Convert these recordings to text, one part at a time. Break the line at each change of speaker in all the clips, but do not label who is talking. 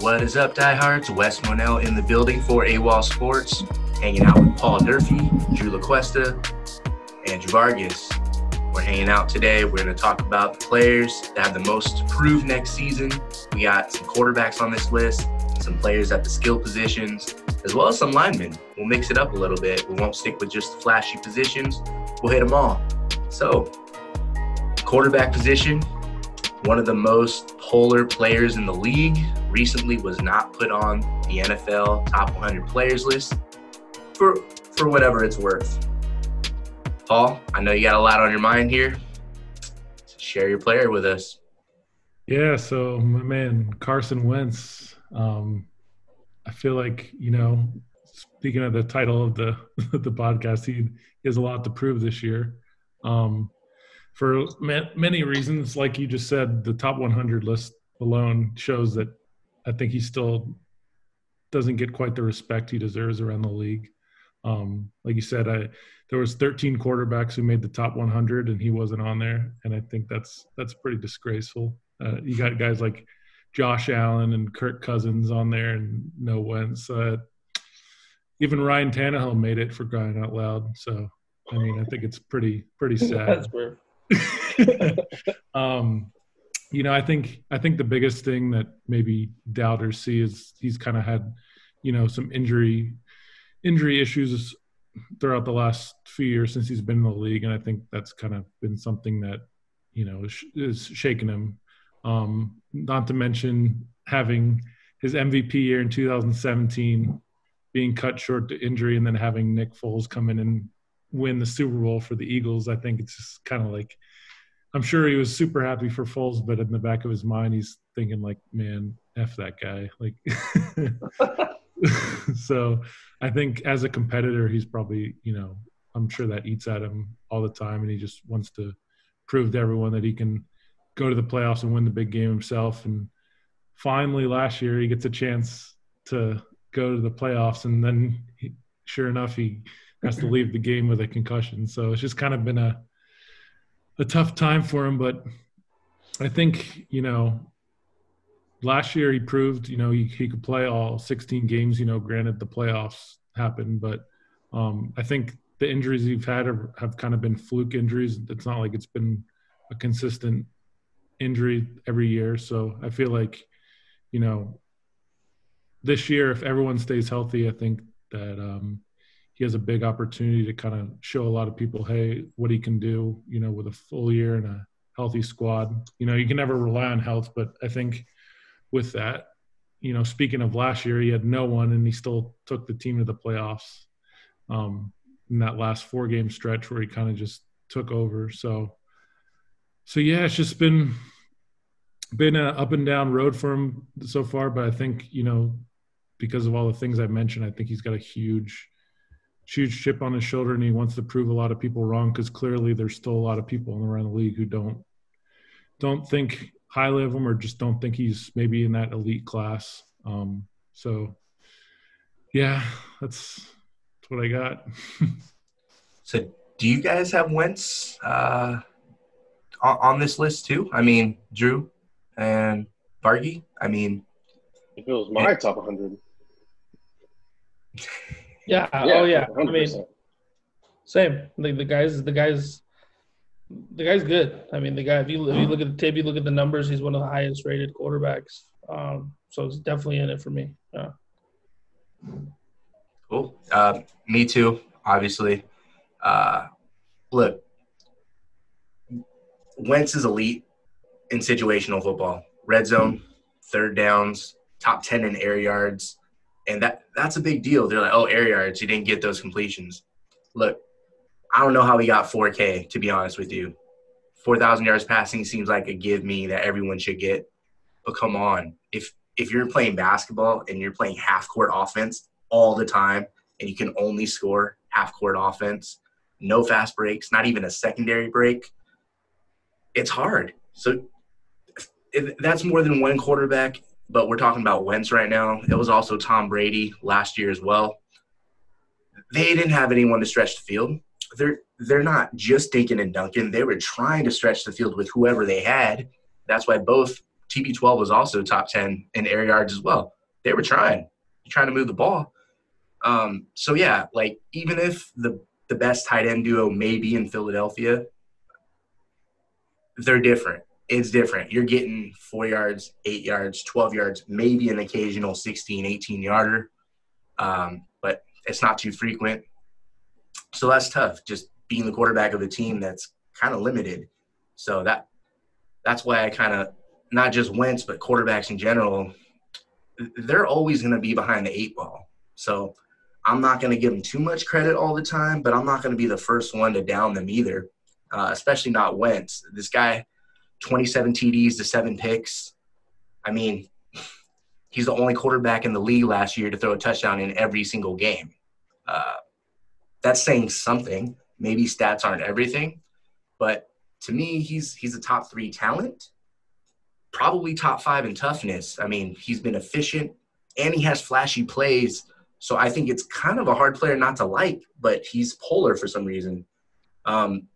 What is up, diehards? Wes Monell in the building for AWOL Sports, hanging out with Paul Durfee, Drew LaCuesta, Andrew Vargas. We're hanging out today. We're going to talk about the players that have the most to prove next season. We got some quarterbacks on this list, some players at the skill positions, as well as some linemen. We'll mix it up a little bit. We won't stick with just the flashy positions. We'll hit them all. So, quarterback position, one of the most polar players in the league, recently was not put on the NFL top 100 players list for for whatever it's worth. Paul, I know you got a lot on your mind here. Share your player with us.
Yeah, so my man Carson Wentz. Um, I feel like you know, speaking of the title of the the podcast, he, he has a lot to prove this year. Um, for many reasons, like you just said, the top 100 list alone shows that I think he still doesn't get quite the respect he deserves around the league. Um, like you said, I there was 13 quarterbacks who made the top 100 and he wasn't on there, and I think that's that's pretty disgraceful. Uh, you got guys like Josh Allen and Kirk Cousins on there, and no Wentz. Uh, even Ryan Tannehill made it for crying out loud. So I mean, I think it's pretty pretty sad. um, you know, I think I think the biggest thing that maybe doubters see is he's kind of had, you know, some injury injury issues throughout the last few years since he's been in the league, and I think that's kind of been something that you know is, is shaking him. Um, not to mention having his MVP year in 2017 being cut short to injury, and then having Nick Foles come in and win the Super Bowl for the Eagles. I think it's just kind of like I'm sure he was super happy for Foles, but in the back of his mind, he's thinking like, "Man, f that guy." Like, so I think as a competitor, he's probably, you know, I'm sure that eats at him all the time, and he just wants to prove to everyone that he can go to the playoffs and win the big game himself. And finally, last year, he gets a chance to go to the playoffs, and then, he, sure enough, he has to leave the game with a concussion. So it's just kind of been a a tough time for him, but I think you know last year he proved you know he, he could play all 16 games. You know, granted the playoffs happened, but um, I think the injuries he's had have, have kind of been fluke injuries. It's not like it's been a consistent injury every year. So I feel like you know this year if everyone stays healthy, I think that um, he has a big opportunity to kind of show a lot of people, hey, what he can do, you know, with a full year and a healthy squad. You know, you can never rely on health, but I think with that, you know, speaking of last year, he had no one and he still took the team to the playoffs um, in that last four game stretch where he kind of just took over. So, so yeah, it's just been been an up and down road for him so far. But I think you know, because of all the things I mentioned, I think he's got a huge huge chip on his shoulder and he wants to prove a lot of people wrong because clearly there's still a lot of people around the league who don't don't think highly of him or just don't think he's maybe in that elite class. Um, so yeah, that's that's what I got.
so do you guys have Wentz uh, on, on, this list too? I mean, Drew and Vargy. I mean,
if it was my top 100.
Yeah. yeah oh yeah. 100%. I mean, same. The, the guys. The guys. The guy's good. I mean, the guy. If you, if you look at the tape, you look at the numbers. He's one of the highest rated quarterbacks. Um, so he's definitely in it for me. Yeah.
Cool. Uh, me too. Obviously. Uh, look, Wentz is elite in situational football. Red zone, third downs, top ten in air yards and that that's a big deal. They're like, oh, air yards, he didn't get those completions. Look, I don't know how he got 4K. To be honest with you, 4,000 yards passing seems like a give me that everyone should get. But come on, if if you're playing basketball and you're playing half court offense all the time, and you can only score half court offense, no fast breaks, not even a secondary break, it's hard. So that's more than one quarterback but we're talking about Wentz right now. It was also Tom Brady last year as well. They didn't have anyone to stretch the field. They're they're not just dinkin' and dunkin'. They were trying to stretch the field with whoever they had. That's why both TB12 was also top 10 in air yards as well. They were trying, trying to move the ball. Um, so yeah, like even if the the best tight end duo may be in Philadelphia, they're different. It's different. You're getting four yards, eight yards, 12 yards, maybe an occasional 16, 18 yarder. Um, but it's not too frequent. So that's tough. Just being the quarterback of a team that's kind of limited. So that that's why I kind of not just Wentz, but quarterbacks in general, they're always going to be behind the eight ball. So I'm not going to give them too much credit all the time, but I'm not going to be the first one to down them either, uh, especially not Wentz. This guy, 27 TDs to seven picks. I mean, he's the only quarterback in the league last year to throw a touchdown in every single game. Uh, that's saying something. Maybe stats aren't everything, but to me, he's he's a top three talent, probably top five in toughness. I mean, he's been efficient and he has flashy plays. So I think it's kind of a hard player not to like, but he's polar for some reason. Um,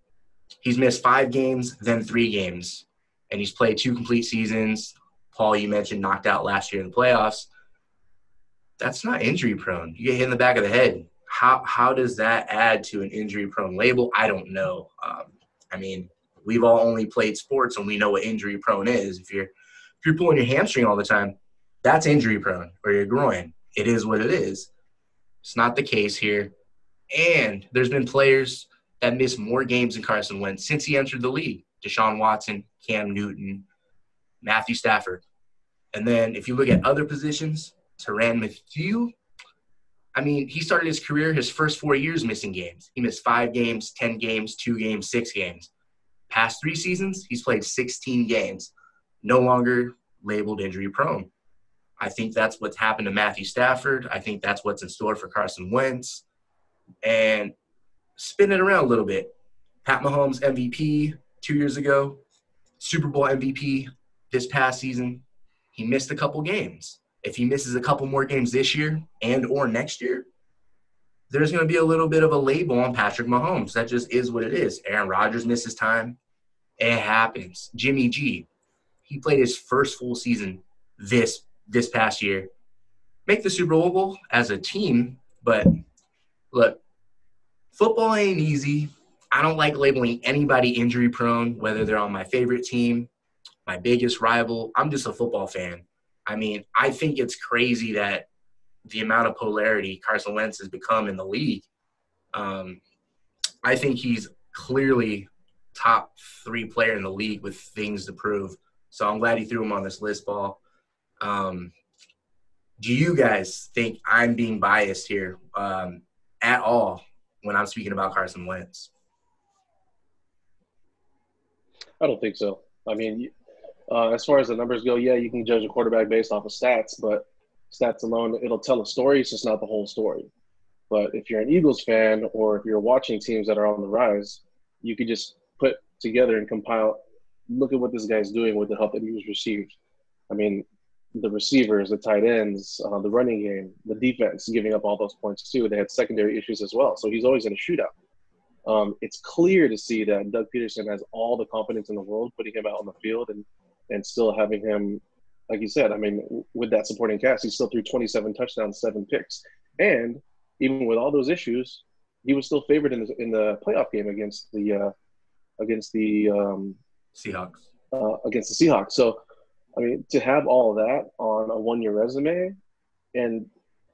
he's missed five games, then three games, and he's played two complete seasons. Paul, you mentioned knocked out last year in the playoffs. That's not injury prone. You get hit in the back of the head. How how does that add to an injury prone label? I don't know. Um, I mean, we've all only played sports and we know what injury prone is. If you're if you're pulling your hamstring all the time, that's injury prone or your groin. It is what it is. It's not the case here. And there's been players that miss more games than Carson Wentz since he entered the league. Deshaun Watson, Cam Newton, Matthew Stafford. And then if you look at other positions, Tyrann Mathieu, I mean, he started his career his first four years missing games. He missed five games, 10 games, two games, six games. Past three seasons, he's played 16 games, no longer labeled injury prone. I think that's what's happened to Matthew Stafford. I think that's what's in store for Carson Wentz. And spin it around a little bit. Pat Mahomes MVP two years ago, Super Bowl MVP this past season. He missed a couple games. If he misses a couple more games this year and or next year, there's going to be a little bit of a label on Patrick Mahomes. That just is what it is. Aaron Rodgers misses time. It happens. Jimmy G, he played his first full season this this past year. Make the Super Bowl as a team, but look, football ain't easy. I don't like labeling anybody injury prone, whether they're on my favorite team, my biggest rival. I'm just a football fan. I mean, I think it's crazy that the amount of polarity Carson Wentz has become in the league. Um, I think he's clearly top three player in the league with things to prove. So I'm glad he threw him on this list, Paul. Um, do you guys think I'm being biased here um, at all when I'm speaking about Carson Wentz?
I don't think so. I mean, uh, as far as the numbers go, yeah, you can judge a quarterback based off of stats, but stats alone, it'll tell a story. It's just not the whole story. But if you're an Eagles fan or if you're watching teams that are on the rise, you could just put together and compile, look at what this guy's doing with the help that he was received. I mean, the receivers, the tight ends, uh, the running game, the defense giving up all those points too. They had secondary issues as well. So he's always in a shootout. Um, it's clear to see that Doug Pederson has all the confidence in the world putting him out on the field and, and still having him, like you said, I mean, with that supporting cast, he still threw 27 touchdowns, seven picks. And even with all those issues, he was still favored in the, in the playoff game against the uh, against the um,
Seahawks.
Uh, against the Seahawks. So I mean, to have all of that on a one year resume, and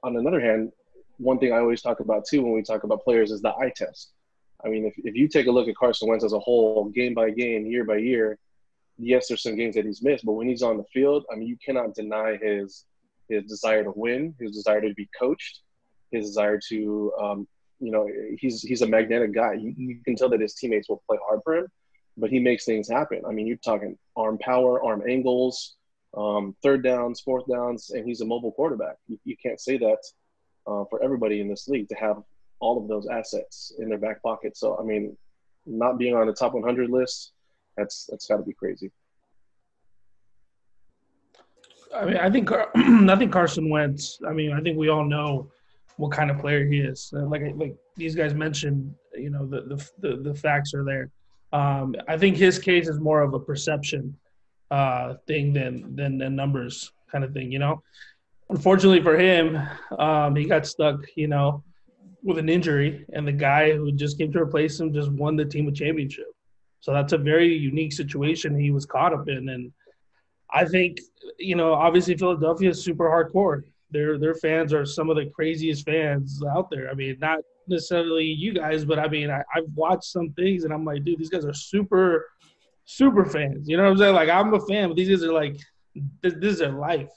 on another hand, one thing I always talk about too when we talk about players is the eye test. I mean, if, if you take a look at Carson Wentz as a whole, game by game, year by year, yes, there's some games that he's missed, but when he's on the field, I mean, you cannot deny his his desire to win, his desire to be coached, his desire to, um, you know, he's he's a magnetic guy. You, you can tell that his teammates will play hard for him, but he makes things happen. I mean, you're talking arm power, arm angles, um, third downs, fourth downs, and he's a mobile quarterback. You, you can't say that uh, for everybody in this league to have all of those assets in their back pocket. So, I mean, not being on the top 100 list, that's that's got to be crazy.
I mean, I think I think Carson Wentz. I mean, I think we all know what kind of player he is. Like like these guys mentioned, you know, the the the, the facts are there. Um, I think his case is more of a perception. uh, thing than than than numbers kind of thing. You know, unfortunately for him, um, he got stuck. You know, with an injury, and the guy who just came to replace him just won the team a championship. So that's a very unique situation he was caught up in, and I think you know, obviously Philadelphia is super hardcore. Their their fans are some of the craziest fans out there. I mean, not necessarily you guys, but I mean, I, I've watched some things, and I'm like, dude, these guys are super, super fans. You know what I'm saying? Like, I'm a fan, but these guys are like, this, this is their life.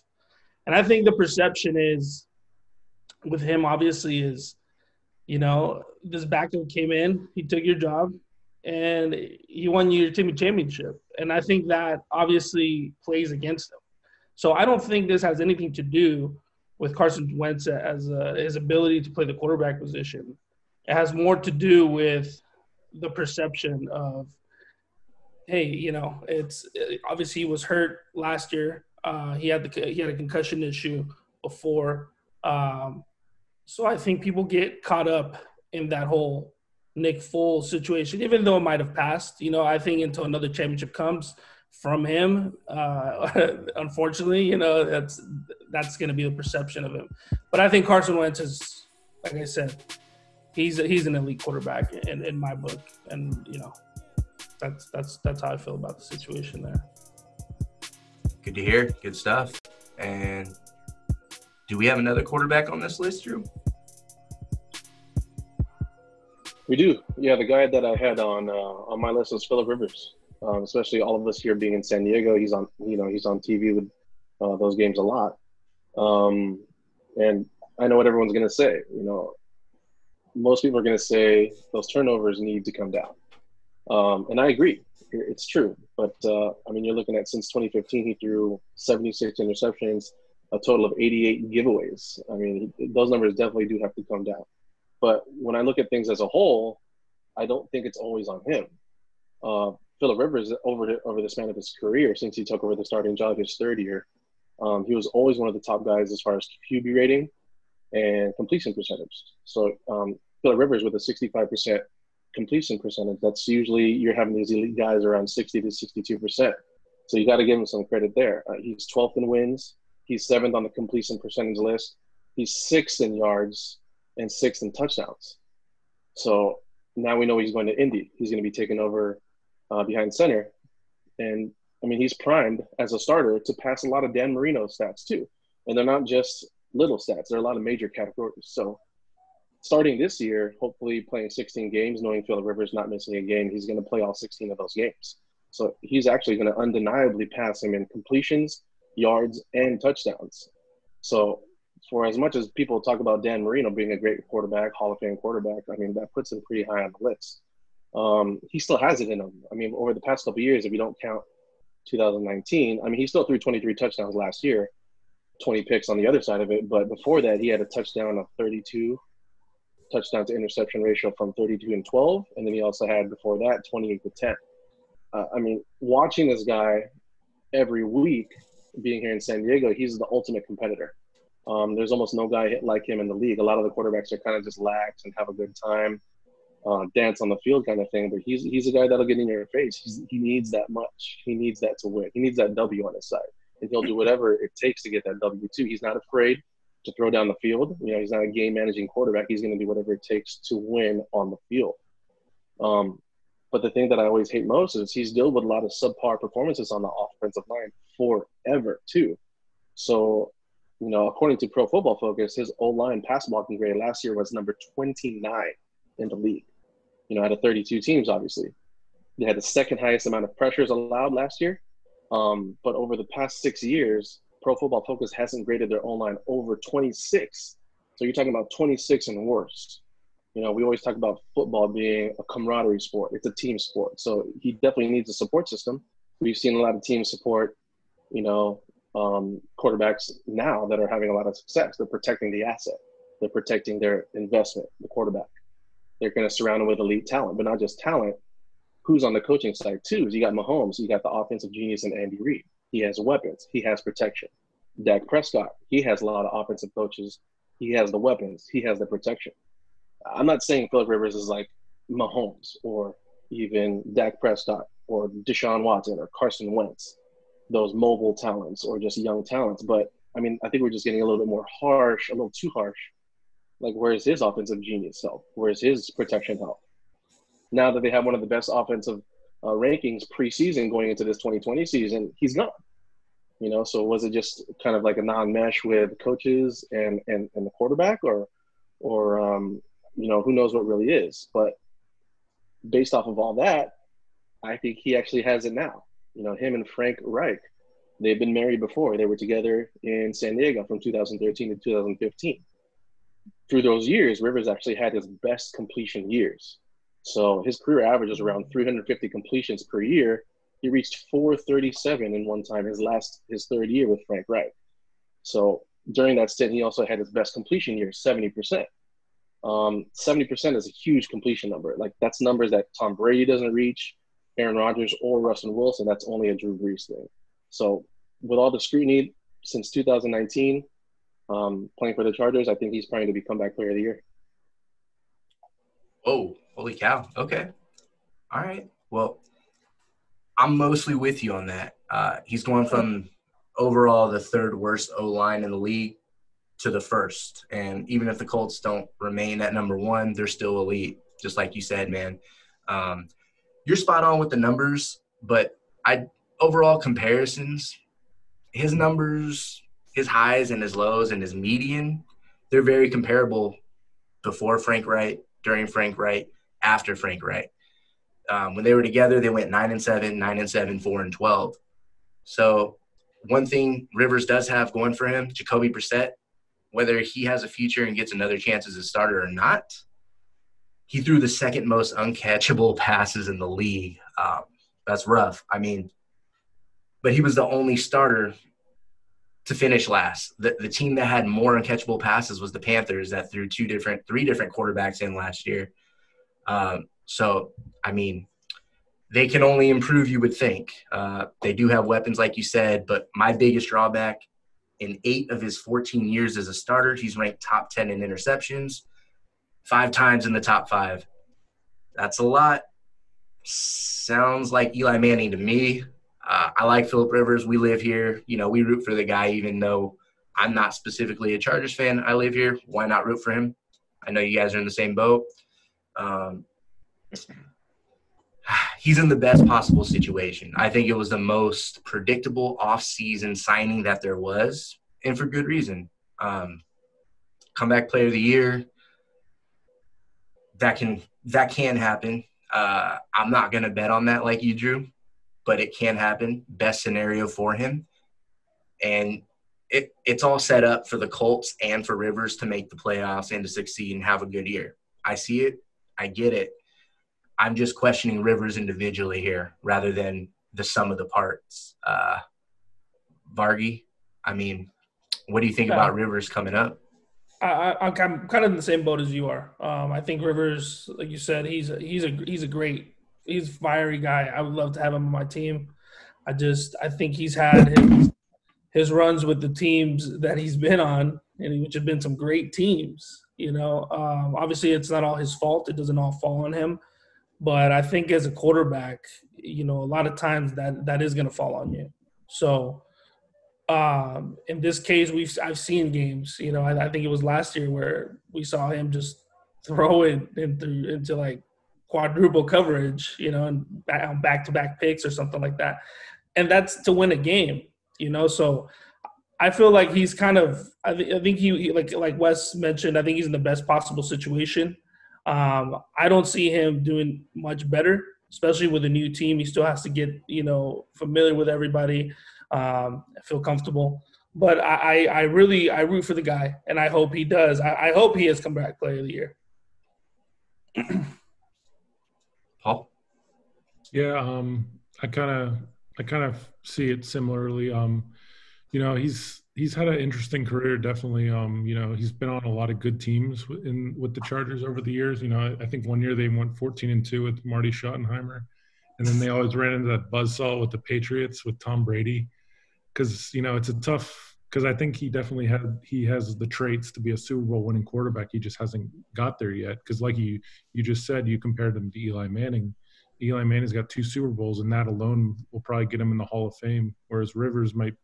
And I think the perception is, with him, obviously, is, you know, this backup came in, he took your job, and he won your team championship. And I think that obviously plays against him. So I don't think this has anything to do with Carson Wentz as uh, his ability to play the quarterback position. It has more to do with the perception of, hey, you know, it's obviously he was hurt last year. Uh, he had the he had a concussion issue before, um, so I think people get caught up in that whole Nick Foles situation, even though it might have passed. You know, I think until another championship comes from him, uh, unfortunately, you know, that's that's going to be the perception of him. But I think Carson Wentz is, like I said, he's a, he's an elite quarterback in, in my book, and you know, that's that's that's how I feel about the situation there.
Good to hear. Good stuff. And do we have another quarterback on this list, Drew?
We do. Yeah, the guy that I had on uh, on my list was Philip Rivers. Um, especially all of us here being in San Diego, he's on you know he's on TV with uh, those games a lot. Um, and I know what everyone's going to say. You know, most people are going to say those turnovers need to come down. Um, and I agree, it's true. But uh, I mean, you're looking at since 2015, he threw 76 interceptions, a total of 88 giveaways. I mean, those numbers definitely do have to come down. But when I look at things as a whole, I don't think it's always on him. Uh, Philip Rivers, over the, over the span of his career, since he took over the starting job his third year, um, he was always one of the top guys as far as QB rating and completion percentage. So um, Philip Rivers with a 65% completion percentage, that's usually you're having these elite guys around 60 to 62%. So you got to give him some credit there. Uh, he's 12th in wins. He's seventh on the completion percentage list. He's sixth in yards and sixth in touchdowns. So now we know he's going to Indy. He's going to be taking over uh, behind center. And I mean, he's primed as a starter to pass a lot of Dan Marino stats too. And they're not just little stats, there are a lot of major categories. So starting this year, hopefully playing 16 games, knowing Philip Rivers not missing a game, he's going to play all 16 of those games. So he's actually going to undeniably pass him in completions, yards, and touchdowns. So for as much as people talk about Dan Marino being a great quarterback, Hall of Fame quarterback, I mean, that puts him pretty high on the list. Um, he still has it in him. I mean, over the past couple years, if you don't count 2019. I mean, he still threw 23 touchdowns last year, 20 picks on the other side of it. But before that, he had a touchdown of 32 touchdown to interception ratio from 32 and 12. And then he also had before that 28 to 10. Uh, I mean, watching this guy every week being here in San Diego, he's the ultimate competitor. Um, there's almost no guy like him in the league. A lot of the quarterbacks are kind of just lax and have a good time uh, dance on the field kind of thing. But he's he's a guy that'll get in your face. He's, he needs that much. He needs that to win. He needs that W on his side, and he'll do whatever it takes to get that W too. He's not afraid to throw down the field. You know, he's not a game managing quarterback. He's going to do whatever it takes to win on the field. Um, but the thing that I always hate most is he's dealt with a lot of subpar performances on the offensive line forever too. So, you know, according to Pro Football Focus, his O line pass blocking grade last year was number 29 in the league you know, out of 32 teams, obviously. They had the second highest amount of pressures allowed last year. Um, but over the past six years, Pro Football Focus hasn't graded their O line over 26. So you're talking about 26 and worse. You know, we always talk about football being a camaraderie sport. It's a team sport. So he definitely needs a support system. We've seen a lot of teams support, you know, um, quarterbacks now that are having a lot of success. They're protecting the asset. They're protecting their investment, the quarterback they're going to surround him with elite talent, but not just talent. Who's on the coaching side too? Is you got Mahomes, you got the offensive genius and Andy Reid. He has weapons. He has protection. Dak Prescott, he has a lot of offensive coaches. He has the weapons. He has the protection. I'm not saying Philip Rivers is like Mahomes or even Dak Prescott or Deshaun Watson or Carson Wentz. Those mobile talents or just young talents. But I mean, I think we're just getting a little bit more harsh, a little too harsh. Like, where's his offensive genius help? Where's his protection help? Now that they have one of the best offensive uh, rankings preseason going into this 2020 season, he's gone. You know, so was it just kind of like a non-mesh with coaches and and, and the quarterback, or or um, you know, who knows what really is? But based off of all that, I think he actually has it now. You know, him and Frank Reich, they've been married before. They were together in San Diego from 2013 to 2015. Through those years, Rivers actually had his best completion years. So his career average is around 350 completions per year. He reached 437 in one time his last his third year with Frank Reich. So during that stint, he also had his best completion year, 70%. Um, 70% is a huge completion number. Like that's numbers that Tom Brady doesn't reach, Aaron Rodgers or Russell Wilson. That's only a Drew Brees thing. So with all the scrutiny since 2019, um, playing for the Chargers, I think he's probably to be comeback player of the year.
Oh, holy cow. Okay. All right. Well, I'm mostly with you on that. Uh, he's going from overall the third worst O line in the league to the first. And even if the Colts don't remain at number one, they're still elite, just like you said, man. Um, you're spot on with the numbers, but I overall comparisons, his numbers, his highs and his lows and his median, they're very comparable before Frank Reich, during Frank Reich, after Frank Reich. Um, when they were together, they went nine and seven, nine and seven, four and twelve. So one thing Rivers does have going for him, Jacoby Brissett, whether he has a future and gets another chance as a starter or not, he threw the second most uncatchable passes in the league. Um, that's rough. I mean, but he was the only starter to finish last. The, the team that had more uncatchable passes was the Panthers that threw two different, three different quarterbacks in last year. Um, so, I mean, they can only improve, you would think. Uh, they do have weapons, like you said, but my biggest drawback in eight of his 14 years as a starter, he's ranked top 10 in interceptions, five times in the top five. That's a lot. Sounds like Eli Manning to me. Uh, I like Philip Rivers. We live here. You know, we root for the guy, even though I'm not specifically a Chargers fan. I live here. Why not root for him? I know you guys are in the same boat. Um, he's in the best possible situation. I think it was the most predictable off-season signing that there was, and for good reason. Um, comeback player of the year. That can that can happen. Uh, I'm not gonna bet on that like you, Drew, but it can happen. Best scenario for him, and it, it's all set up for the Colts and for Rivers to make the playoffs and to succeed and have a good year. I see it. I get it. I'm just questioning Rivers individually here rather than the sum of the parts. Uh, Vargy, I mean, what do you think yeah. about Rivers coming up?
I, am kind of in the same boat as you are. Um, I think Rivers, like you said, he's a, he's a he's a great, he's a fiery guy. I would love to have him on my team. I just I think he's had his his runs with the teams that he's been on, and which have been some great teams. You know, um, obviously it's not all his fault. It doesn't all fall on him. But I think as a quarterback, you know, a lot of times that that is going to fall on you. So um, in this case, we've I've seen games. You know, I, I, think it was last year where we saw him just throw it into into like quadruple coverage. You know, and back to back picks or something like that, and that's to win a game. You know, so I feel like he's kind of. I, th- I think he, he like like Wes mentioned. I think he's in the best possible situation. Um, I don't see him doing much better, especially with a new team. He still has to get you know familiar with everybody, um, feel comfortable. But I, I really I root for the guy, and I hope he does. I, I hope he has comeback player of the year.
Paul.
Yeah, um, I kind of I kind of see it similarly. Um, you know, he's he's had an interesting career. Definitely, um, you know, he's been on a lot of good teams in with the Chargers over the years. You know, I think one year they went 14 and two with Marty Schottenheimer, and then they always ran into that buzzsaw with the Patriots with Tom Brady, because you know it's a tough. Because I think he definitely had he has the traits to be a Super Bowl winning quarterback. He just hasn't got there yet. Because like you you just said, you compared him to Eli Manning. Eli Manning's got two Super Bowls, and that alone will probably get him in the Hall of Fame. Whereas Rivers might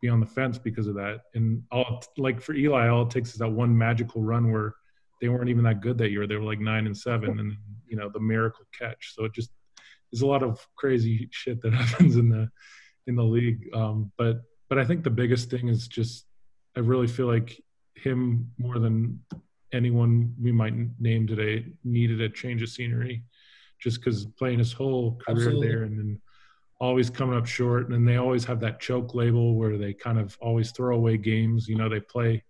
be on the fence because of that. And all like for Eli, all it takes is that one magical run where they weren't even that good that year. They were like nine and seven, and you know the miracle catch. So it just there's a lot of crazy shit that happens in the in the league. Um, but but I think the biggest thing is just I really feel like him more than anyone we might name today needed a change of scenery, just because playing his whole career Absolutely. there and then always coming up short, and then they always have that choke label where they kind of always throw away games. You know, they play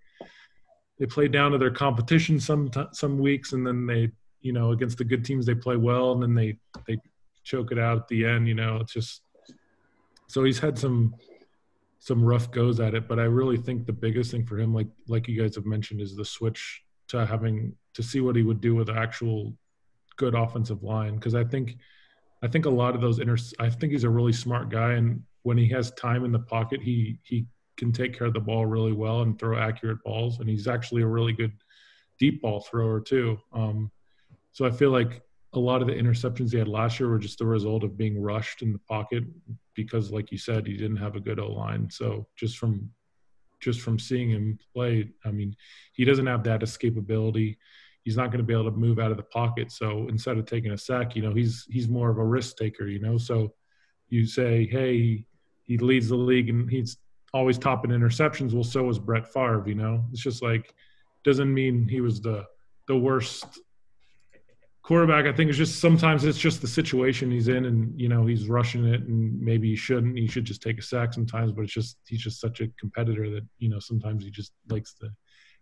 they play down to their competition some some weeks, and then they you know against the good teams they play well, and then they they choke it out at the end. You know, it's just so he's had some some rough goes at it, but I really think the biggest thing for him, like like you guys have mentioned, is the switch to having to see what he would do with actual good offensive line. Because I think I think a lot of those inter I think he's a really smart guy, and when he has time in the pocket, he he can take care of the ball really well and throw accurate balls. And he's actually a really good deep ball thrower too. Um, so I feel like a lot of the interceptions he had last year were just the result of being rushed in the pocket because, like you said, he didn't have a good O line. So just from just from seeing him play, I mean, he doesn't have that escapability. He's not going to be able to move out of the pocket. So instead of taking a sack, you know, he's he's more of a risk taker. You know, so you say, hey, he leads the league and he's always top in interceptions. Well, so was Brett Favre. You know, it's just like doesn't mean he was the the worst quarterback, I think it's just sometimes it's just the situation he's in, and you know he's rushing it, and maybe he shouldn't. He should just take a sack sometimes, but it's just he's just such a competitor that you know sometimes he just likes to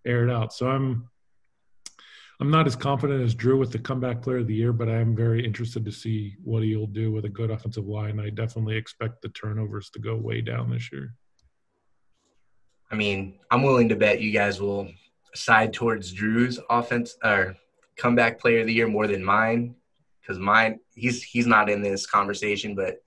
air it out. So I'm I'm not as confident as Drew with the comeback player of the year, but I am very interested to see what he'll do with a good offensive line. I definitely expect the turnovers to go way down this year.
I mean, I'm willing to bet you guys will side towards Drew's offense or comeback player of the year more than mine because mine he's he's not in this conversation, but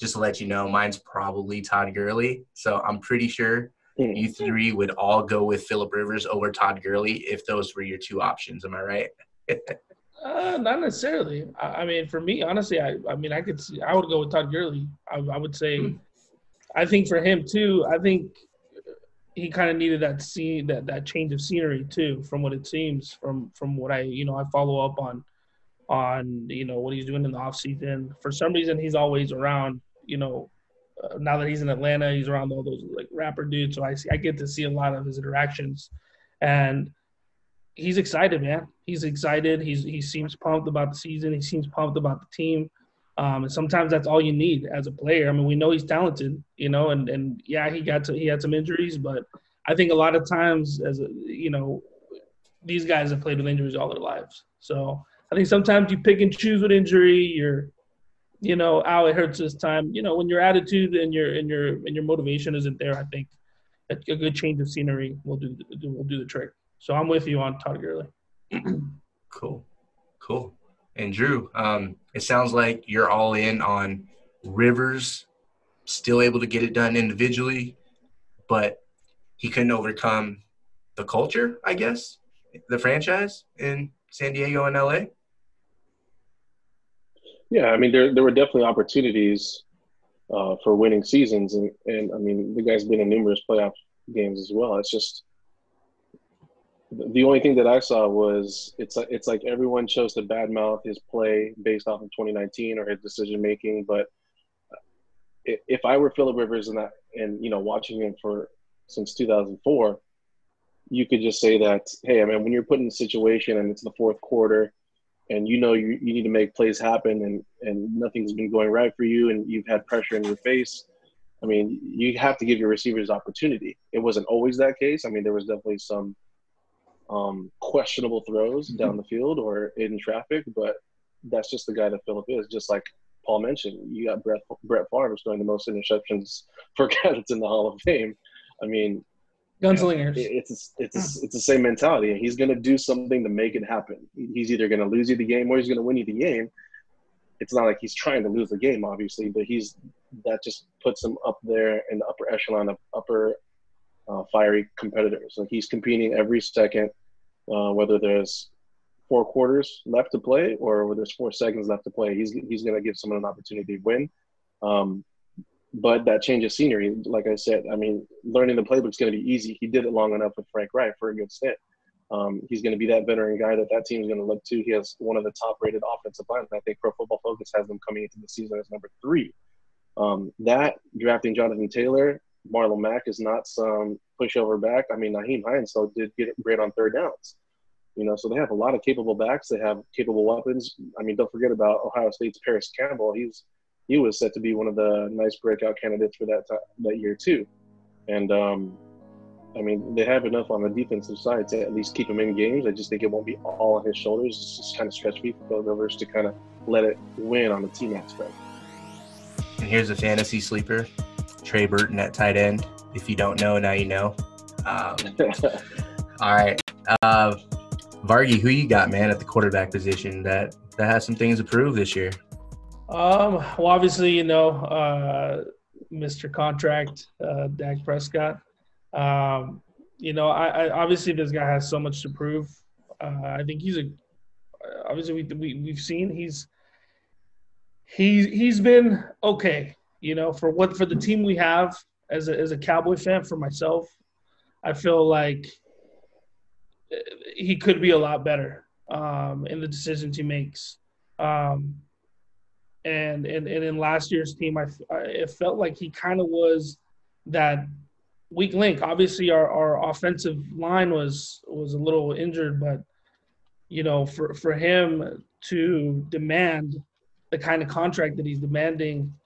just to let you know, mine's probably Todd Gurley. So I'm pretty sure mm. you three would all go with Philip Rivers over Todd Gurley if those were your two options. Am I right?
uh, not necessarily. I, I, mean, for me, honestly, I, I mean, I could see, I would go with Todd Gurley. I, I would say, mm. I think for him too. I think he kind of needed that scene that that change of scenery too from what it seems from from what i you know i follow up on on you know what he's doing in the off season. For some reason he's always around you know uh, now that he's in atlanta he's around all those like rapper dudes so i see i get to see a lot of his interactions. And he's excited man. He's excited. He's he seems pumped about the season. He seems pumped about the team um, and sometimes that's all you need as a player. I mean, we know he's talented, you know, and, and yeah, he got to, he had some injuries, but I think a lot of times as a, you know, these guys have played with injuries all their lives. So I think sometimes you pick and choose with injury. You're, you know, ow, it hurts this time. You know, when your attitude and your and your and your motivation isn't there, I think a, a good change of scenery will do will do the trick. So I'm with you on Todd Gurley.
cool, cool. And Drew, um, it sounds like you're all in on Rivers, still able to get it done individually, but he couldn't overcome the culture, I guess, the franchise in San Diego and LA.
Yeah, I mean, there there were definitely opportunities uh, for winning seasons, and and I mean, the guy's been in numerous playoff games as well. It's just the only thing that I saw was it's like it's like everyone chose to badmouth his play based off of 2019 or his decision making. But if I were Philip Rivers and that and you know watching him for since 2004, you could just say that hey, I mean when you're put in a situation and it's the fourth quarter and you know you, you need to make plays happen and and nothing's been going right for you and you've had pressure in your face. I mean, you have to give your receivers opportunity. It wasn't always that case. I mean, there was definitely some um, questionable throws mm-hmm. down the field or in traffic, but that's just the guy that Philip is. Just like Paul mentioned, you got Brett Brett Favre throwing the most interceptions for guys in the Hall of Fame. I mean,
gunslingers.
You know, it's it's it's, it's the same mentality. He's going to do something to make it happen. He's either going to lose you the game or he's going to win you the game. It's not like he's trying to lose the game, obviously, but he's that just puts him up there in the upper echelon of upper uh, fiery competitors. Like he's competing every second, uh, whether there's four quarters left to play or where there's four seconds left to play, he's he's going to give someone an opportunity to win. Um, but that change of scenery, like I said, I mean, learning the playbook is going to be easy. He did it long enough with Frank Reich for a good stint. Um, he's going to be that veteran guy that that team is going to look to. He has one of the top-rated offensive lines. I think Pro Football Focus has them coming into the season as number three. Um, that drafting Jonathan Taylor, Marlon Mack is not some pushover back. I mean, Nyheim Hines though did get it great on third downs. You know, so they have a lot of capable backs. They have capable weapons. I mean, don't forget about Ohio State's Parris Campbell. He's he was set to be one of the nice breakout candidates for that time, that year too. And um, I mean, they have enough on the defensive side to at least keep him in games. I just think it won't be all on his shoulders. It's just kind of stretch feet for Rivers to kind of let it win on the team aspect.
And here's a fantasy sleeper, Trey Burton at tight end. If you don't know, now you know. Um, all right, uh, Vargy, who you got, man, at the quarterback position that that has some things to prove this year?
Um, well, obviously, you know, uh, Mr. Contract, uh, Dak Prescott. Um, you know, I, I, obviously this guy has so much to prove. Uh, I think he's a obviously we, we we've seen he's he's he's been okay. You know, for what for the team we have as a as a Cowboy fan, for myself, I feel like he could be a lot better um, in the decisions he makes. Um, and, and and in last year's team, I, I it felt like he kind of was that weak link. Obviously, our, our offensive line was was a little injured, but you know, for for him to demand the kind of contract that he's demanding, eh,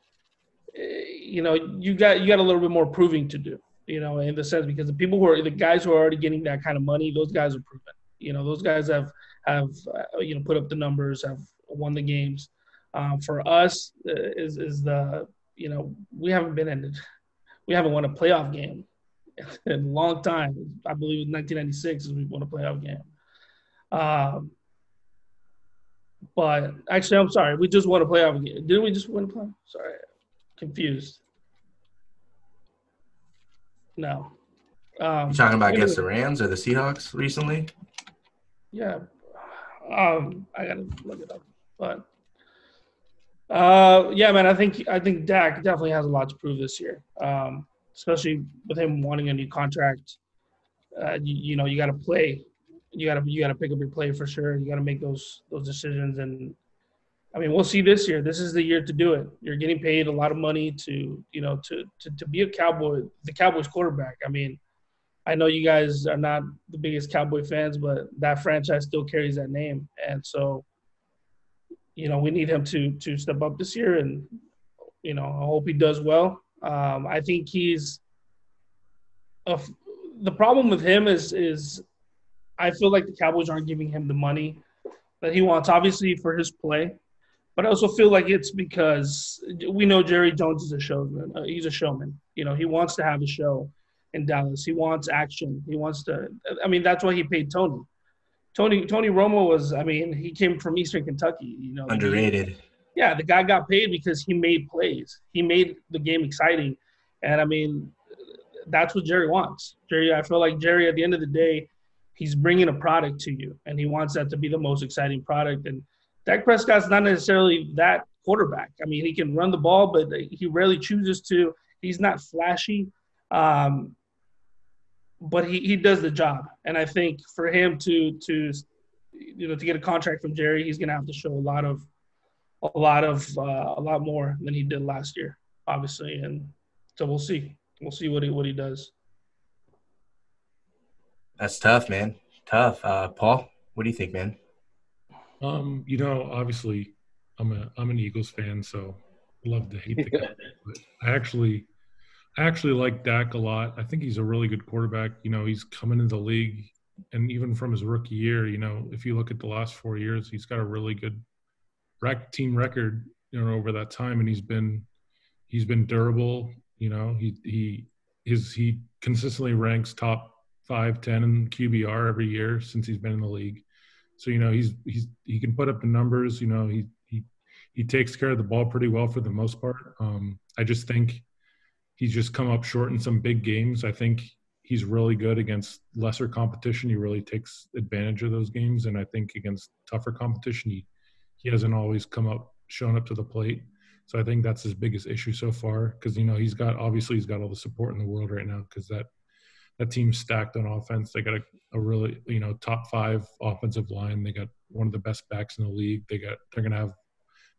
you know, you got you got a little bit more proving to do. You know, in the sense because the people who are the guys who are already getting that kind of money, those guys are proven. You know, those guys have have uh, you know put up the numbers, have won the games. Um, for us, uh, is is the you know we haven't been in we haven't won a playoff game in a long time. I believe in 1996 is we won a playoff game. Um, but actually, I'm sorry, we just won a playoff game. Didn't we just win a playoff? Sorry, confused. No.
Um, you talking about against the Rams or the Seahawks recently?
Yeah. Um, I gotta look it up, but uh, yeah, man, I think I think Dak definitely has a lot to prove this year. Um, especially with him wanting a new contract. Uh, you, you know, you got to play. You got to you got to pick up your play for sure. You got to make those those decisions. And I mean, we'll see this year. This is the year to do it. You're getting paid a lot of money to you know to to, to be a Cowboy, the Cowboys quarterback. I mean, I know you guys are not the biggest Cowboy fans, but that franchise still carries that name, and so you know we need him to to step up this year. And you know, I hope he does well. Um, I think he's a, the problem with him is is I feel like the Cowboys aren't giving him the money that he wants, obviously for his play, but I also feel like it's because we know Jerry Jones is a showman. Uh, he's a showman. You know, he wants to have a show in Dallas. He wants action. He wants to. I mean, that's why he paid Tony. Tony Tony Romo was. I mean, he came from Eastern Kentucky. You know,
underrated. He,
yeah, the guy got paid because he made plays. He made the game exciting. And I mean, that's what Jerry wants. Jerry, I feel like Jerry, at the end of the day, he's bringing a product to you, and he wants that to be the most exciting product. And Dak Prescott's not necessarily that quarterback. I mean, he can run the ball, but he rarely chooses to. He's not flashy, um, but he, he does the job. And I think for him to to you know to get a contract from Jerry, he's going to have to show a lot of a lot of uh, a lot more than he did last year, obviously, and so we'll see. We'll see what he what he does.
That's tough, man. Tough. Uh, Paul, what do you think, man?
Um, you know, obviously, I'm a I'm an Eagles fan, so love to hate the guy, but I actually I actually like Dak a lot. I think he's a really good quarterback. You know, he's coming into the league, and even from his rookie year, you know, if you look at the last four years, he's got a really good rec- team record you know over that time, and he's been he's been durable. You know, he he his he consistently ranks top five, ten in QBR every year since he's been in the league. So you know he's he's he can put up the numbers. You know he he he takes care of the ball pretty well for the most part. Um, I just think he's just come up short in some big games. I think he's really good against lesser competition. He really takes advantage of those games, and I think against tougher competition, he he hasn't always come up shown up to the plate. So I think that's his biggest issue so far because you know he's got obviously he's got all the support in the world right now because that that team's stacked on offense. They got a, a really you know top five offensive line. They got one of the best backs in the league. They got they're gonna have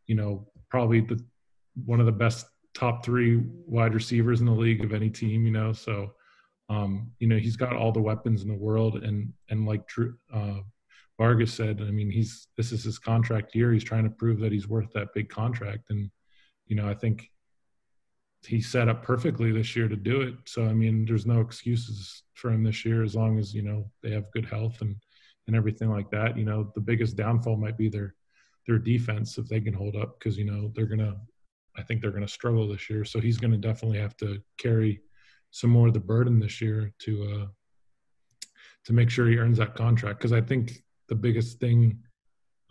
you know probably the one of the best top three wide receivers in the league of any team. You know so um, you know he's got all the weapons in the world and and like Drew, uh, Vargas said, I mean he's this is his contract year. He's trying to prove that he's worth that big contract and you know, I think he set up perfectly this year to do it. So I mean, there's no excuses for him this year as long as you know they have good health and and everything like that. You know, the biggest downfall might be their their defense if they can hold up because you know they're gonna. I think they're gonna struggle this year. So he's gonna definitely have to carry some more of the burden this year to uh to make sure he earns that contract because I think the biggest thing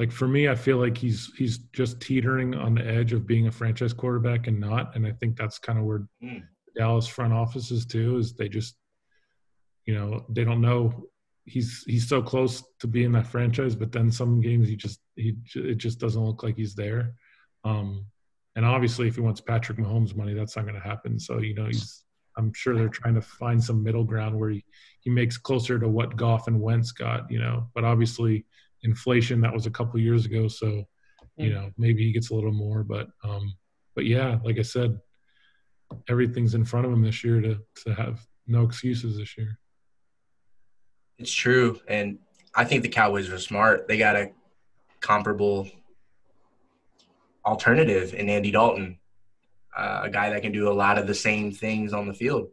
like for me, I feel like he's he's just teetering on the edge of being a franchise quarterback and not. And I think that's kind of where mm. Dallas front office is too is they just you know they don't know he's he's so close to being that franchise, but then some games he just he it just doesn't look like he's there. Um, and obviously, if he wants Patrick Mahomes money, that's not going to happen. So you know he's I'm sure they're trying to find some middle ground where he, he makes closer to what Goff and Wentz got, you know. But obviously, inflation that was a couple years ago. So you hmm. know maybe he gets a little more but um but yeah like i said everything's in front of him this year to to have no excuses this year.
It's true. And i think the cowboys are smart. They got a comparable alternative in andy dalton uh, a guy that can do a lot of the same things on the field.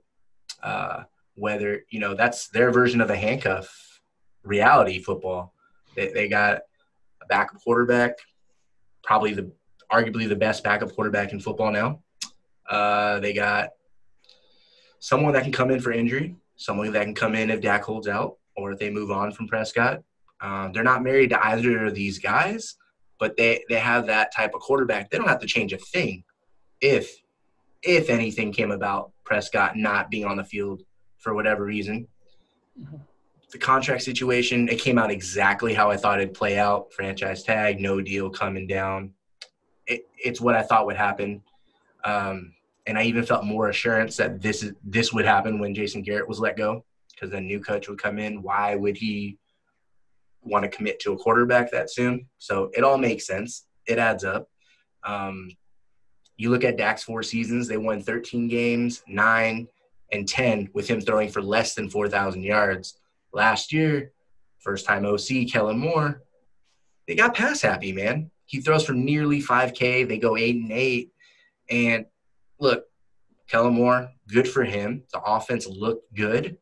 Uh, whether you know that's their version of a handcuff reality football they, they got a backup quarterback, probably the arguably the best backup quarterback in football now. Uh, they got someone that can come in for injury, someone that can come in if Dak holds out or if they move on from Prescott. Um, they're not married to either of these guys, but they, they have that type of quarterback. They don't have to change a thing if if anything came about Prescott not being on the field for whatever reason. Mm-hmm the contract situation, it came out exactly how I thought it'd play out. Franchise tag, no deal coming down. It, it's what I thought would happen. Um, and I even felt more assurance that this is this would happen when Jason Garrett was let go, because the new coach would come in. Why would he want to commit to a quarterback that soon? So it all makes sense. It adds up. Um, you look at Dak's four seasons; they won 13 games, nine and 10 with him throwing for less than 4,000 yards last year, first time OC, Kellen Moore, they got pass happy, man. He throws for nearly 5K. They go eight and eight. And look, Kellen Moore, good for him. The offense looked good.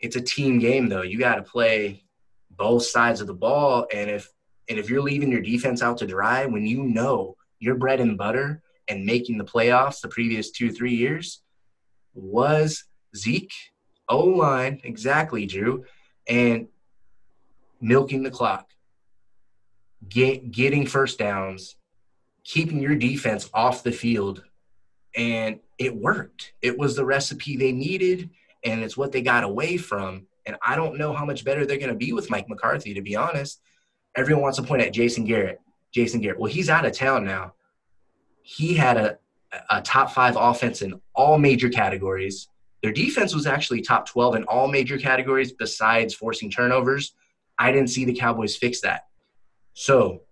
It's a team game, though. You got to play both sides of the ball. And if and if you're leaving your defense out to dry when you know your bread and butter and making the playoffs the previous two, three years was Zeke O line, exactly, Drew, and milking the clock, get, getting first downs, keeping your defense off the field. And it worked. It was the recipe they needed, and it's what they got away from. And I don't know how much better they're going to be with Mike McCarthy, to be honest. Everyone wants to point at Jason Garrett. Jason Garrett. Well, he's out of town now. He had a, a top five offense in all major categories. Their defense was actually top 12 in all major categories besides forcing turnovers. I didn't see the Cowboys fix that. So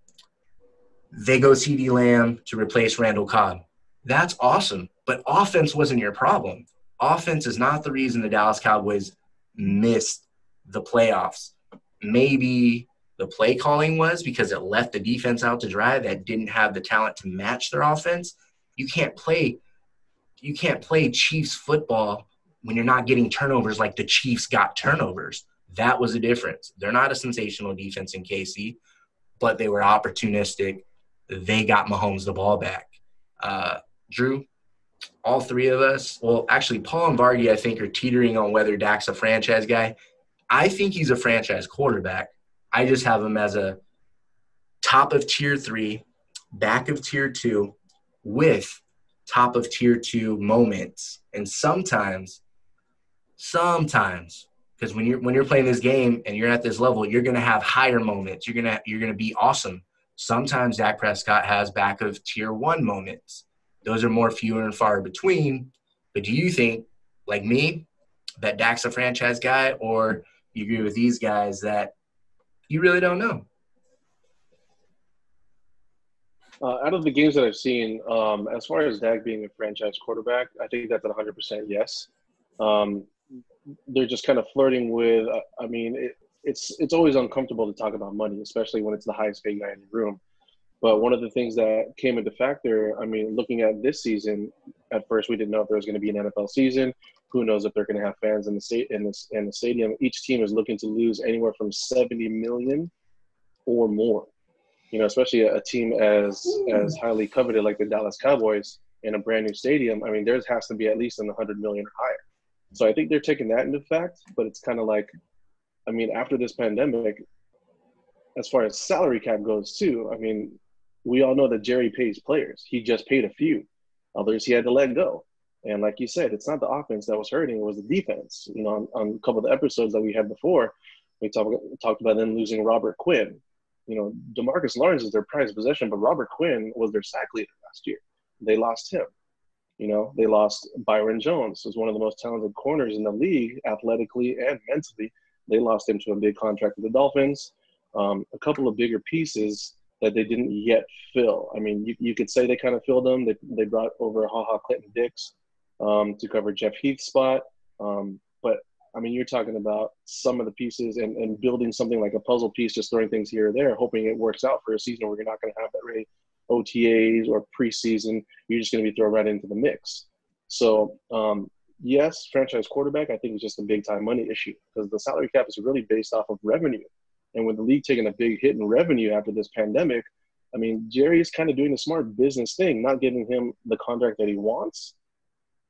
they go CeeDee Lamb to replace Randall Cobb. That's awesome. But offense wasn't your problem. Offense is not the reason the Dallas Cowboys missed the playoffs. Maybe the play calling was because it left the defense out to dry that didn't have the talent to match their offense. You can't play you can't play Chiefs football when you're not getting turnovers like the Chiefs got turnovers. That was a difference. They're not a sensational defense in KC, but they were opportunistic. They got Mahomes the ball back. Uh, Drew, all three of us, well, actually, Paul and Vargy, I think, are teetering on whether Dak's a franchise guy. I think he's a franchise quarterback. I just have him as a top of tier three, back of tier two, with top of tier two moments. And sometimes Sometimes, because when you're when you're playing this game and you're at this level, you're gonna have higher moments. You're gonna you're gonna be awesome. Sometimes Dak Prescott has back of tier one moments. Those are more fewer and far between. But do you think, like me, that Dak's a franchise guy, or you agree with these guys that you really don't know?
Uh, out of the games that I've seen, um, as far as Dak being a franchise quarterback, I think that's at 100% yes. Um, they're just kind of flirting with. Uh, I mean, it, it's it's always uncomfortable to talk about money, especially when it's the highest paid guy in the room. But one of the things that came into factor, I mean, looking at this season, at first we didn't know if there was going to be an NFL season. Who knows if they're going to have fans in the state in the, in the stadium? Each team is looking to lose anywhere from 70 million or more. You know, especially a, a team as as highly coveted like the Dallas Cowboys in a brand new stadium. I mean, theirs has to be at least in the 100 million or higher. So I think they're taking that into fact. But it's kind of like, I mean, after this pandemic, as far as salary cap goes too, I mean, we all know that Jerry pays players. He just paid a few. Others he had to let go. And like you said, it's not the offense that was hurting; it was the defense. You know, on, on a couple of the episodes that we had before, we talked talked about them losing Robert Quinn. You know, Demarcus Lawrence is their prized possession, but Robert Quinn was their sack leader last year. They lost him. You know, they lost Byron Jones, who's one of the most talented corners in the league, athletically and mentally. They lost him to a big contract with the Dolphins. Um, a couple of bigger pieces that they didn't yet fill. I mean, you, you could say they kind of filled them. They, they brought over Ha Ha Clinton-Dix um, to cover Jeff Heath's spot. Um, but I mean, you're talking about some of the pieces and, and building something like a puzzle piece, just throwing things here or there, hoping it works out for a season where you're not going to have that ready OTAs or preseason. You're just going to be thrown right into the mix. So, um, yes, franchise quarterback, I think is just a big time money issue because the salary cap is really based off of revenue. And with the league taking a big hit in revenue after this pandemic, I mean, Jerry is kind of doing a smart business thing, not giving him the contract that he wants.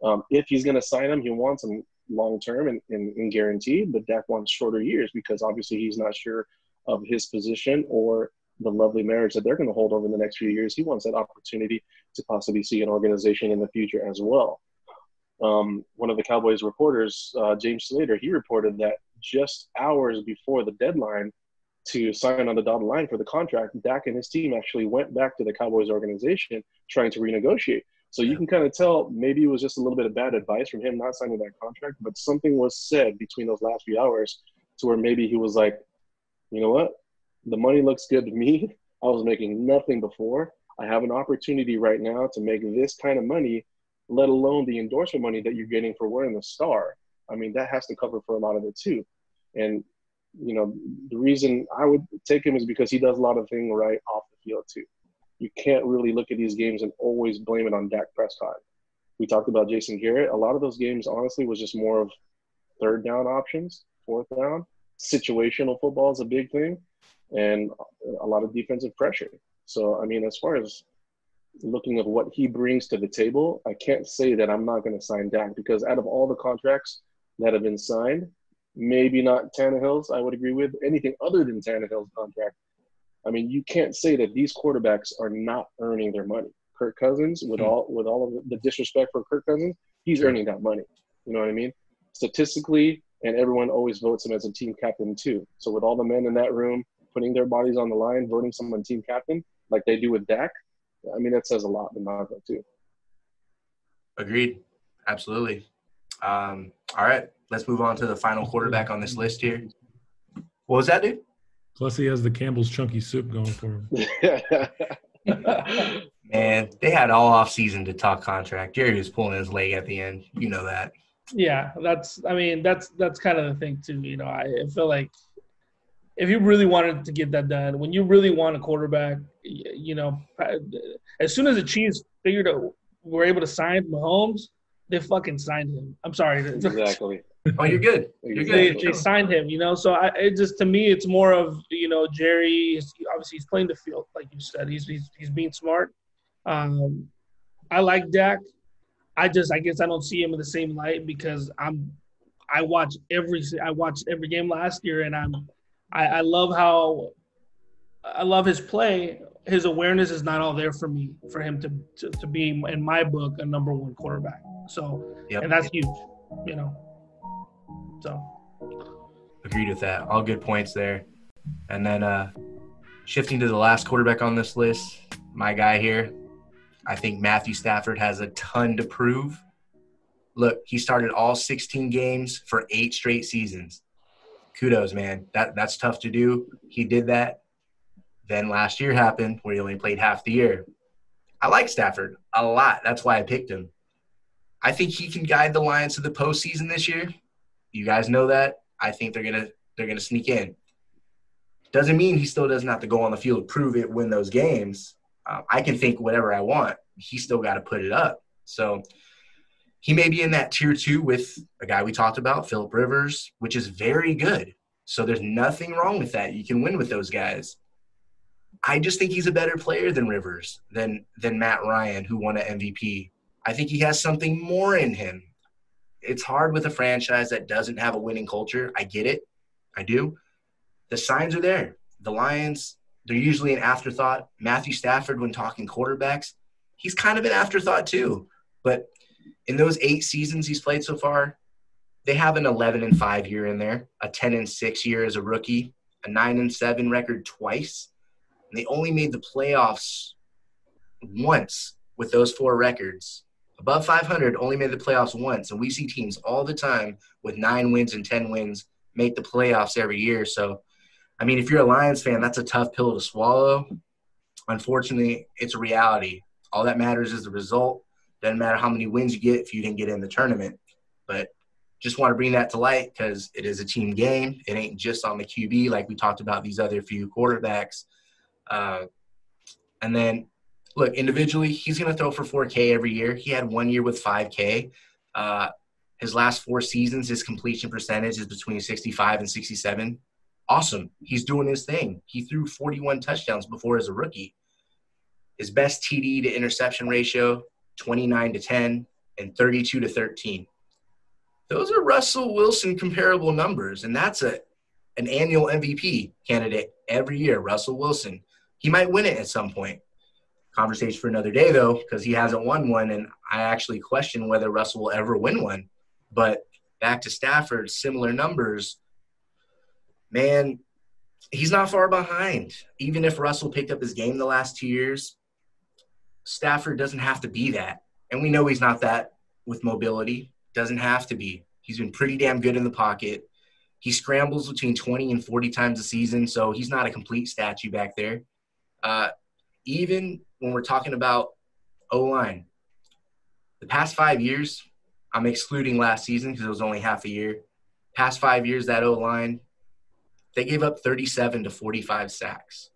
Um, if he's going to sign him, he wants him long term and, and, and, guaranteed, but Dak wants shorter years because obviously he's not sure of his position or the lovely marriage that they're going to hold over the next few years. He wants that opportunity to possibly see an organization in the future as well. Um, one of the Cowboys reporters, uh, Jane Slater, he reported that just hours before the deadline, to sign on the dotted line for the contract, Dak and his team actually went back to the Cowboys organization trying to renegotiate. So you can kind of tell maybe it was just a little bit of bad advice from him not signing that contract, but something was said between those last few hours to where maybe he was like, you know what? The money looks good to me. I was making nothing before. I have an opportunity right now to make this kind of money, let alone the endorsement money that you're getting for wearing the star. I mean, that has to cover for a lot of it too. And you know, the reason I would take him is because he does a lot of things right off the field too. You can't really look at these games and always blame it on Dak Prescott. We talked about Jason Garrett. A lot of those games, honestly, was just more of third down options, fourth down. Situational football is a big thing, and a lot of defensive pressure. So, I mean, as far as looking at what he brings to the table, I can't say that I'm not going to sign Dak because out of all the contracts that have been signed, maybe not Tannehill's. I would agree with anything other than Tannehill's contract. I mean, you can't say that these quarterbacks are not earning their money. Kirk Cousins, with hmm. all with all of the disrespect for Kirk Cousins, he's earning that money. You know what I mean? Statistically, and everyone always votes him as a team captain too. So with all the men in that room putting their bodies on the line, voting someone team captain like they do with Dak, I mean that says a lot in my book too.
Agreed. Absolutely. Um, all right, let's move on to the final quarterback on this list here. What was that, dude?
Plus, he has the Campbell's chunky soup going for him.
Man, they had all off season to talk contract. Jerry was pulling his leg at the end. You know that.
Yeah, that's. I mean, that's that's kind of the thing too. You know, I feel like if you really wanted to get that done, when you really want a quarterback, you know, as soon as the Chiefs figured out were able to sign Mahomes, they fucking signed him. I'm sorry.
Exactly.
oh, you're good. You're good.
They, they, signed him, you know. So I, it just to me, it's more of you know Jerry. Obviously, he's playing the field, like you said. He's he's, he's being smart. Um, I like Dak. I just I guess I don't see him in the same light because I'm I watch every I watched every game last year and I'm I, I love how I love his play. His awareness is not all there for me for him to to, to be in my book a number one quarterback. So, yep. and that's huge, you know. So
agreed with that. All good points there. And then uh, shifting to the last quarterback on this list, my guy here, I think Matthew Stafford has a ton to prove. Look, he started all 16 games for eight straight seasons. Kudos, man. That that's tough to do. He did that. Then last year happened where he only played half the year. I like Stafford a lot. That's why I picked him. I think he can guide the Lions to the postseason this year. You guys know that. I think they're gonna they're gonna sneak in. Doesn't mean he still doesn't have to go on the field, prove it, win those games. Uh, I can think whatever I want. He still got to put it up. So he may be in that tier two with a guy we talked about, Philip Rivers, which is very good. So there's nothing wrong with that. You can win with those guys. I just think he's a better player than Rivers, than than Matt Ryan, who won an MVP. I think he has something more in him. It's hard with a franchise that doesn't have a winning culture. I get it. I do. The signs are there. The Lions, they're usually an afterthought. Matthew Stafford, when talking quarterbacks, he's kind of an afterthought too. But in those eight seasons he's played so far, they have an 11 and 5 year in there, a 10 and 6 year as a rookie, a 9 and 7 record twice. And they only made the playoffs once with those four records. Above 500, only made the playoffs once. And we see teams all the time with nine wins and 10 wins make the playoffs every year. So, I mean, if you're a Lions fan, that's a tough pill to swallow. Unfortunately, it's a reality. All that matters is the result. Doesn't matter how many wins you get if you didn't get in the tournament. But just want to bring that to light because it is a team game. It ain't just on the QB like we talked about these other few quarterbacks. Uh, and then, look, individually, he's going to throw for 4K every year. He had one year with 5K. Uh, his last four seasons, his completion percentage is between 65 and 67. Awesome. He's doing his thing. He threw 41 touchdowns before as a rookie. His best TD to interception ratio, 29 to 10 and 32 to 13. Those are Russell Wilson comparable numbers, and that's a an annual MVP candidate every year. Russell Wilson, he might win it at some point. Conversation for another day, though, because he hasn't won one, and I actually question whether Russell will ever win one. But back to Stafford, similar numbers. Man, he's not far behind. Even if Russell picked up his game the last two years, Stafford doesn't have to be that. And we know he's not that with mobility. Doesn't have to be. He's been pretty damn good in the pocket. He scrambles between 20 and 40 times a season, so he's not a complete statue back there. Uh, even when we're talking about O line, the past five years, I'm excluding last season because it was only half a year. Past five years, that O line, they gave up 37 to 45 sacks.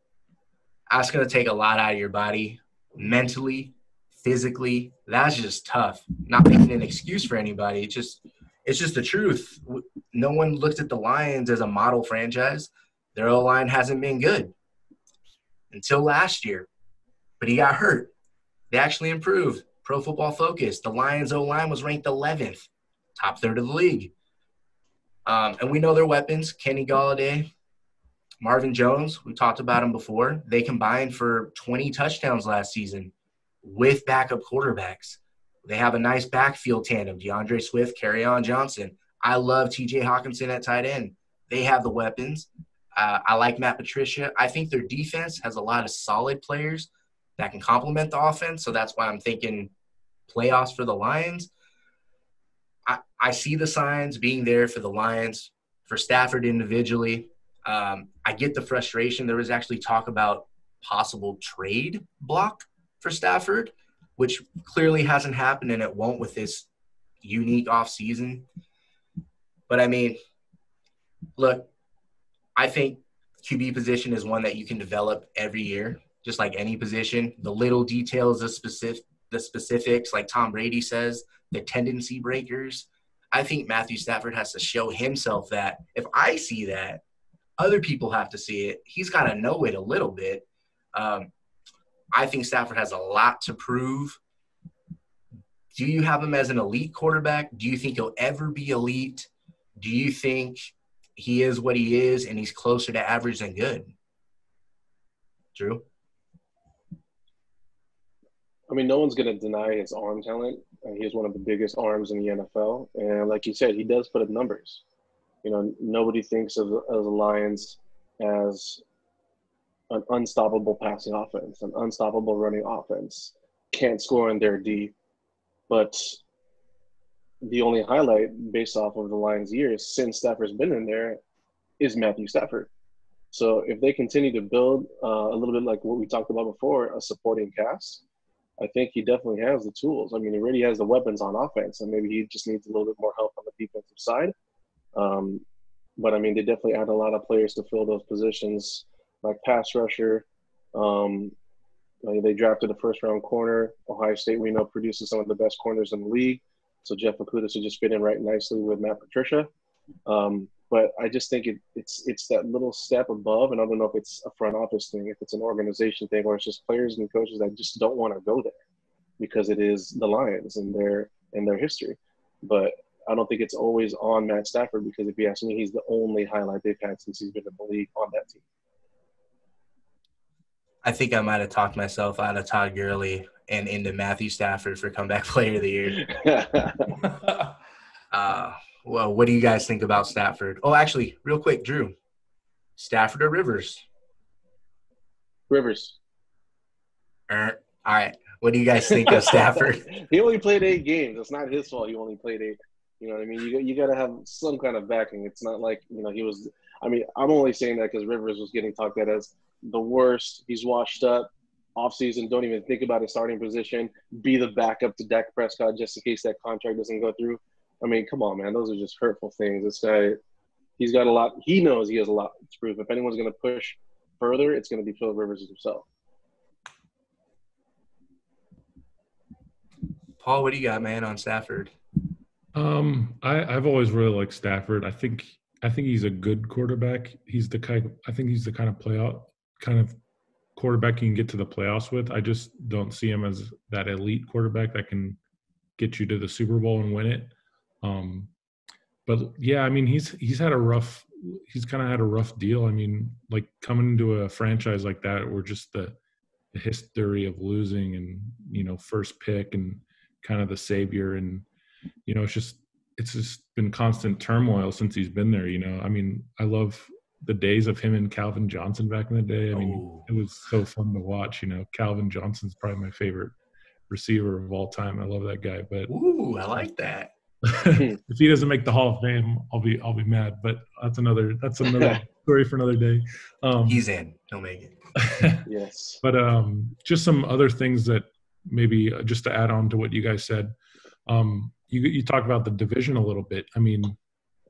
That's going to take a lot out of your body mentally, physically. That's just tough. Not making an excuse for anybody. It's just it's just the truth. No one looked at the Lions as a model franchise. Their O line hasn't been good until last year, but he got hurt. They actually improved. Pro Football Focus, the Lions O line was ranked 11th, top third of the league. Um, and we know their weapons Kenny Golladay, Marvin Jones, we talked about him before. They combined for 20 touchdowns last season with backup quarterbacks. They have a nice backfield tandem D'Andre Swift, Kerryon Johnson. I love TJ Hockenson at tight end. They have the weapons. Uh, I like Matt Patricia. I think their defense has a lot of solid players that can complement the offense. So that's why I'm thinking playoffs for the Lions. I, I see the signs being there for the Lions, for Stafford individually. Um, I get the frustration. There was actually talk about possible trade block for Stafford, which clearly hasn't happened and it won't with this unique offseason. But I mean, look, I think QB position is one that you can develop every year, just like any position. The little details, the specific, the specifics, like Tom Brady says, the tendency breakers. I think Matthew Stafford has to show himself that if I see that, other people have to see it. He's got to know it a little bit. Um, I think Stafford has a lot to prove. Do you have him as an elite quarterback? Do you think he'll ever be elite? Do you think he is what he is and he's closer to average than good? Drew?
I mean, no one's going to deny his arm talent. Uh, he has one of the biggest arms in the NFL. And like you said, he does put up numbers. You know, nobody thinks of, the Lions as an unstoppable passing offense, an unstoppable running offense. Can't score in their D, but the only highlight based off of the Lions' years since Stafford's been in there is Matthew Stafford. So if they continue to build uh, a little bit like what we talked about before, a supporting cast, I think he definitely has the tools. I mean, he already has the weapons on offense, and maybe he just needs a little bit more help on the defensive side. Um, but I mean, they definitely add a lot of players to fill those positions, like pass rusher. Um, they drafted a first round corner. Ohio State, we know, produces some of the best corners in the league. So Jeff Okudah should just fit in right nicely with Matt Patricia. Um, but I just think it, it's it's that little step above, and I don't know if it's a front office thing, if it's an organization thing, or it's just players and coaches that just don't want to go there because it is the Lions and their and their history. But I don't think it's always on Matt Stafford because if you ask me, he's the only highlight they've had since he's been in the league on that team.
I think I might have talked myself out of Todd Gurley and into Matthew Stafford for comeback player of the year. uh, well, what do you guys think about Stafford? Oh, actually, real quick, Drew, Stafford or Rivers?
Rivers.
Er, all right. What do you guys think of Stafford?
he only played eight games. It's not his fault. He only played eight. You know what I mean? You you got to have some kind of backing. It's not like you know he was. I mean, I'm only saying that because Rivers was getting talked at as the worst. He's washed up. Off season, don't even think about his starting position. Be the backup to Dak Prescott just in case that contract doesn't go through. I mean, come on, man. Those are just hurtful things. This guy, he's got a lot. He knows he has a lot to prove. If anyone's going to push further, it's going to be Philip Rivers himself.
Paul, what do you got, man, on Stafford?
Um, I, I've always really liked Stafford. I think I think he's a good quarterback. He's the kind. I think he's the kind of playoff kind of quarterback you can get to the playoffs with. I just don't see him as that elite quarterback that can get you to the Super Bowl and win it. Um, but yeah, I mean, he's he's had a rough. He's kind of had a rough deal. I mean, like coming into a franchise like that, where just the, the history of losing and you know first pick and kind of the savior and you know it's just it's just been constant turmoil since he's been there. You know, I mean, I love the days of him and Calvin Johnson back in the day. I mean, oh. it was so fun to watch. You know, Calvin Johnson's probably my favorite receiver of all time. I love that guy. But
ooh, I like that.
if he doesn't make the Hall of Fame, I'll be I'll be mad. But that's another that's another story for another day.
Um, He's in. He'll make
it. yes.
But um, just some other things that maybe uh, just to add on to what you guys said. Um, you you talk about the division a little bit. I mean,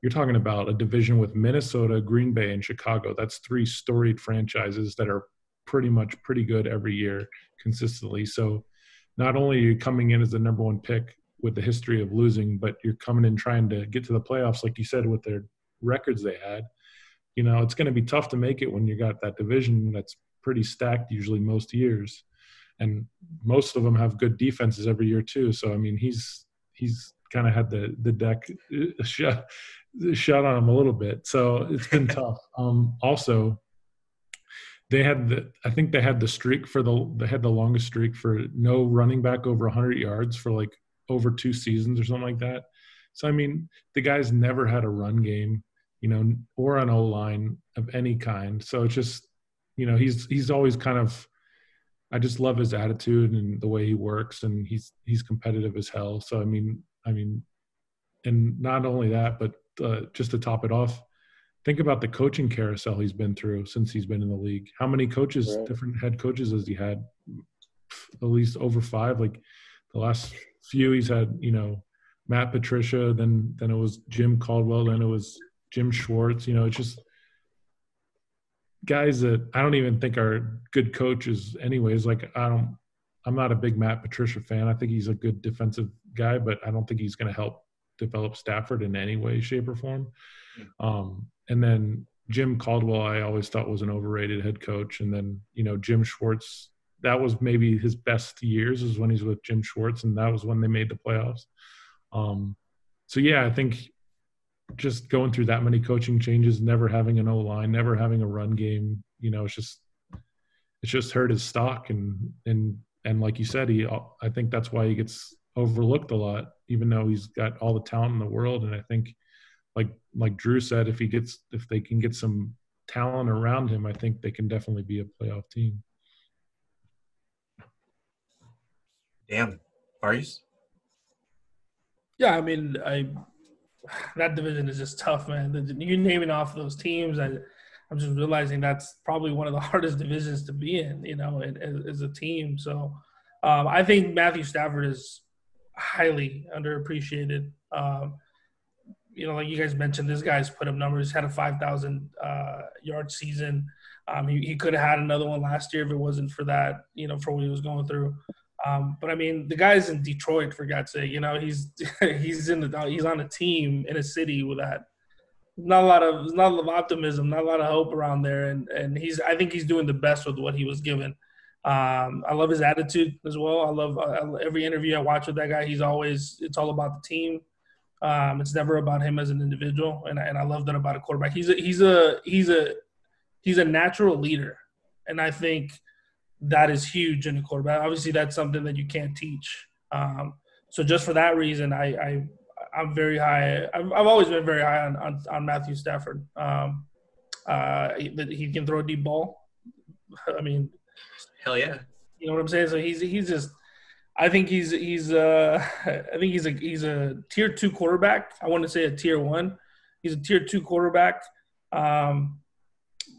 you're talking about a division with Minnesota, Green Bay, and Chicago. That's three storied franchises that are pretty much pretty good every year consistently. So not only are you coming in as the number one pick with the history of losing, but you're coming in trying to get to the playoffs, like you said, with their records they had. You know, it's going to be tough to make it when you got that division that's pretty stacked usually most years, and most of them have good defenses every year too. So I mean, he's he's kind of had the the deck uh, shut shut on him a little bit. So it's been tough. Um, also, they had the I think they had the streak for the they had the longest streak for no running back over 100 yards for like over two seasons or something like that. So I mean, the guy's never had a run game, you know, or an O line of any kind. So it's just, you know, he's he's always kind of. I just love his attitude and the way he works, and he's he's competitive as hell. So I mean, I mean, and not only that, but uh, just to top it off, think about the coaching carousel he's been through since he's been in the league. How many coaches, right. different head coaches, has he had? At least over five. Like the last few he's had you know Matt Patricia, then then it was Jim Caldwell, then it was Jim Schwartz. You know, it's just guys that I don't even think are good coaches. Anyways, like I don't, I'm not a big Matt Patricia fan. I think he's a good defensive guy, but I don't think he's going to help develop Stafford in any way, shape, or form. Um, and then Jim Caldwell, I always thought was an overrated head coach, and then you know Jim Schwartz that was maybe his best years is when he's with Jim Schwartz, and that was when they made the playoffs. Um, so yeah, I think just going through that many coaching changes, never having an O line, never having a run game, you know, it's just it's just hurt his stock, and and and like you said, he I think that's why he gets overlooked a lot, even though he's got all the talent in the world, and I think like like Drew said, if he gets if they can get some talent around him, I think they can definitely be a playoff team.
Damn, Vargas.
Yeah, I mean, I that division is just tough, man. You're naming off those teams, I, I'm just realizing that's probably one of the hardest divisions to be in, you know, as, a team. So um, I think Matthew Stafford is highly underappreciated. Um, you know, like you guys mentioned, this guy's put up numbers, had a 5,000 uh, yard season. Um, he, he could have had another one last year if it wasn't for that, you know, for what he was going through. Um, but I mean, the guy's in Detroit for God's sake. You know, he's he's in the he's on a team in a city with that. Not a lot of not a lot of optimism, not a lot of hope around there, and and he's I think he's doing the best with what he was given. Um, I love his attitude as well. I love uh, every interview I watch with that guy. He's always it's all about the team. Um, it's never about him as an individual, and and I love that about a quarterback. He's a he's a he's a he's a natural leader, and I think that is huge in a quarterback. Obviously, that's something that you can't teach. Um, so just for that reason, I, I I'm very high. I've, I've always been very high on on, on Matthew Stafford. Um, uh, he, he, can throw a deep ball. I mean,
hell yeah.
You know what I'm saying? So he's he's just. I think he's he's uh I think he's a he's a tier two quarterback. I want to say a tier one. He's a tier two quarterback. Um,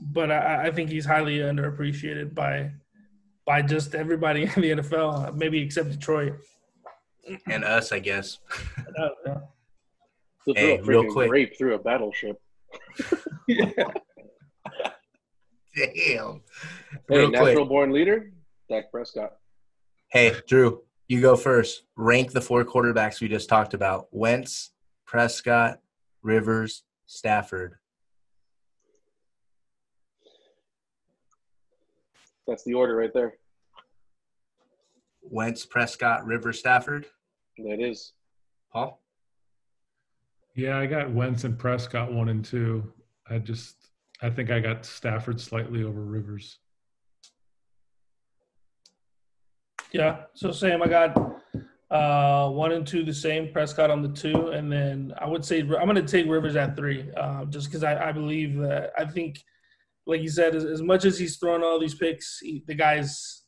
but I, I think he's highly underappreciated by by just everybody in the NFL, maybe except Detroit
and us, I guess.
yeah. hey, real quick, rape through a battleship. yeah.
Damn.
Hey, real natural quick. born leader, Dak Prescott.
Hey, Drew, you go first. Rank the four quarterbacks we just talked about: Wentz, Prescott, Rivers, Stafford.
That's the order right there.
Wentz, Prescott, River, Stafford.
That is.
Paul?
Yeah, I got Wentz and Prescott one and two. I just, I think I got Stafford slightly over Rivers.
Yeah. So Sam, I got uh, one and two the same. Prescott on the two, and then I would say I'm going to take Rivers at three, uh, just because I, I believe that I think – like you said, as, as much as he's thrown all these picks, he, the guy's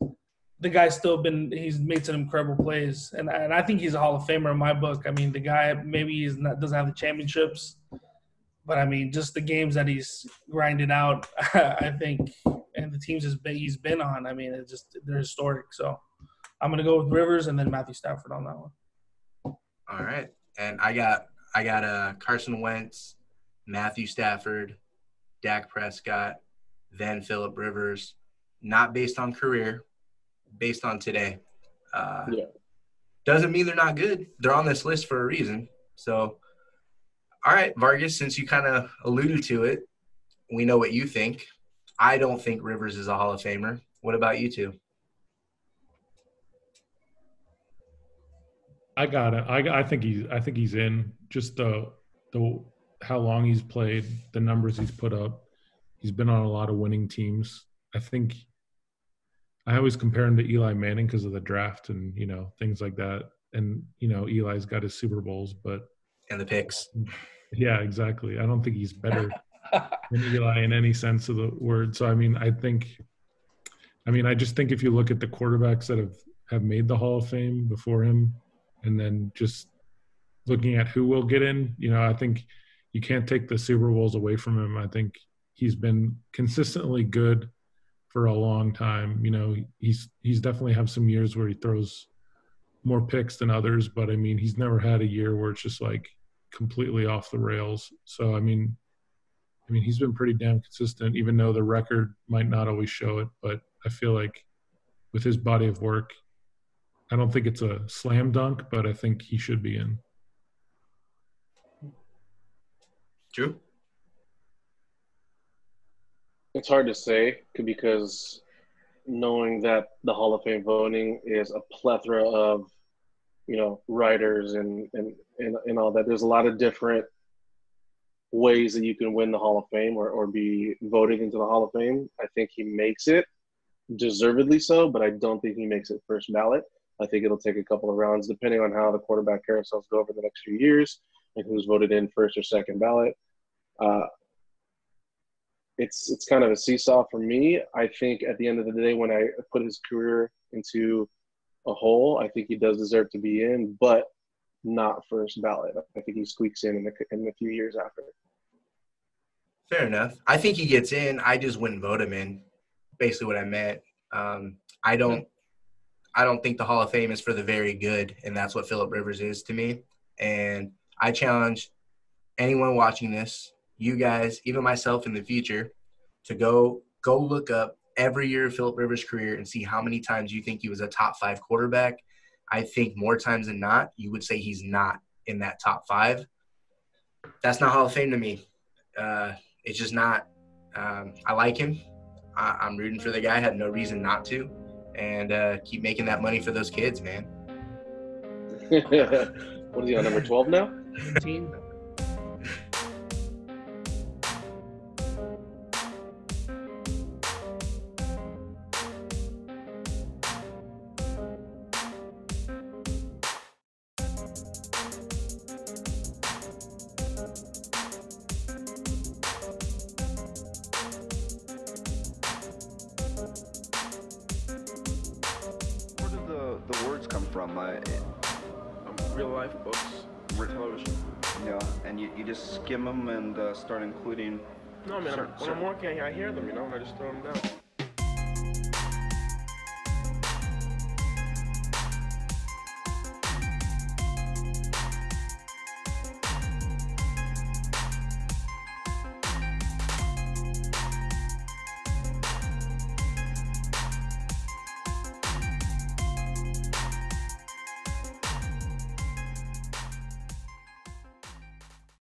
the guy's still been he's made some incredible plays, and and I think he's a Hall of Famer in my book. I mean, the guy maybe he's not doesn't have the championships, but I mean, just the games that he's grinded out, I think, and the teams he's been on. I mean, it's just they're historic. So I'm gonna go with Rivers and then Matthew Stafford on that one.
All right, and I got I got uh, Carson Wentz, Matthew Stafford, Dak Prescott, then Philip Rivers, not based on career, based on today. Uh, yeah. Doesn't mean they're not good. They're on this list for a reason. So, all right, Vargas, since you kind of alluded to it, we know what you think. I don't think Rivers is a Hall of Famer. What about you two?
I got it. I, I think he's. I think he's in. Just the the how long he's played, the numbers he's put up. He's been on a lot of winning teams. I think I always compare him to Eli Manning because of the draft and you know things like that. And you know Eli's got his Super Bowls, but
and the picks.
Yeah, exactly. I don't think he's better than Eli in any sense of the word. So I mean, I think, I mean, I just think if you look at the quarterbacks that have have made the Hall of Fame before him, and then just looking at who will get in, you know, I think you can't take the Super Bowls away from him. I think he's been consistently good for a long time. You know, he's he's definitely have some years where he throws more picks than others, but I mean, he's never had a year where it's just like completely off the rails. So I mean, I mean, he's been pretty damn consistent, even though the record might not always show it. But I feel like with his body of work, I don't think it's a slam dunk, but I think he should be in.
True.
It's hard to say because knowing that the Hall of Fame voting is a plethora of, you know, writers and and and, and all that. There's a lot of different ways that you can win the Hall of Fame or, or be voted into the Hall of Fame. I think he makes it deservedly so, but I don't think he makes it first ballot. I think it'll take a couple of rounds depending on how the quarterback carousels go over the next few years and who's voted in first or second ballot. Uh, it's it's kind of a seesaw for me. I think at the end of the day, when I put his career into a hole, I think he does deserve to be in, but not first ballot. I think he squeaks in in a, in a few years after.
Fair enough. I think he gets in. I just wouldn't vote him in. Basically, what I meant. Um, I don't. I don't think the Hall of Fame is for the very good, and that's what Philip Rivers is to me. And I challenge anyone watching this, you guys, even myself in the future, to go go look up every year of Philip Rivers' career and see how many times you think he was a top five quarterback. I think more times than not, you would say he's not in that top five. That's not Hall of Fame to me. Uh, it's just not. Um, I like him. I, am rooting for the guy. I had no reason not to, and uh, keep making that money for those kids, man.
what is he on number twelve now?
17.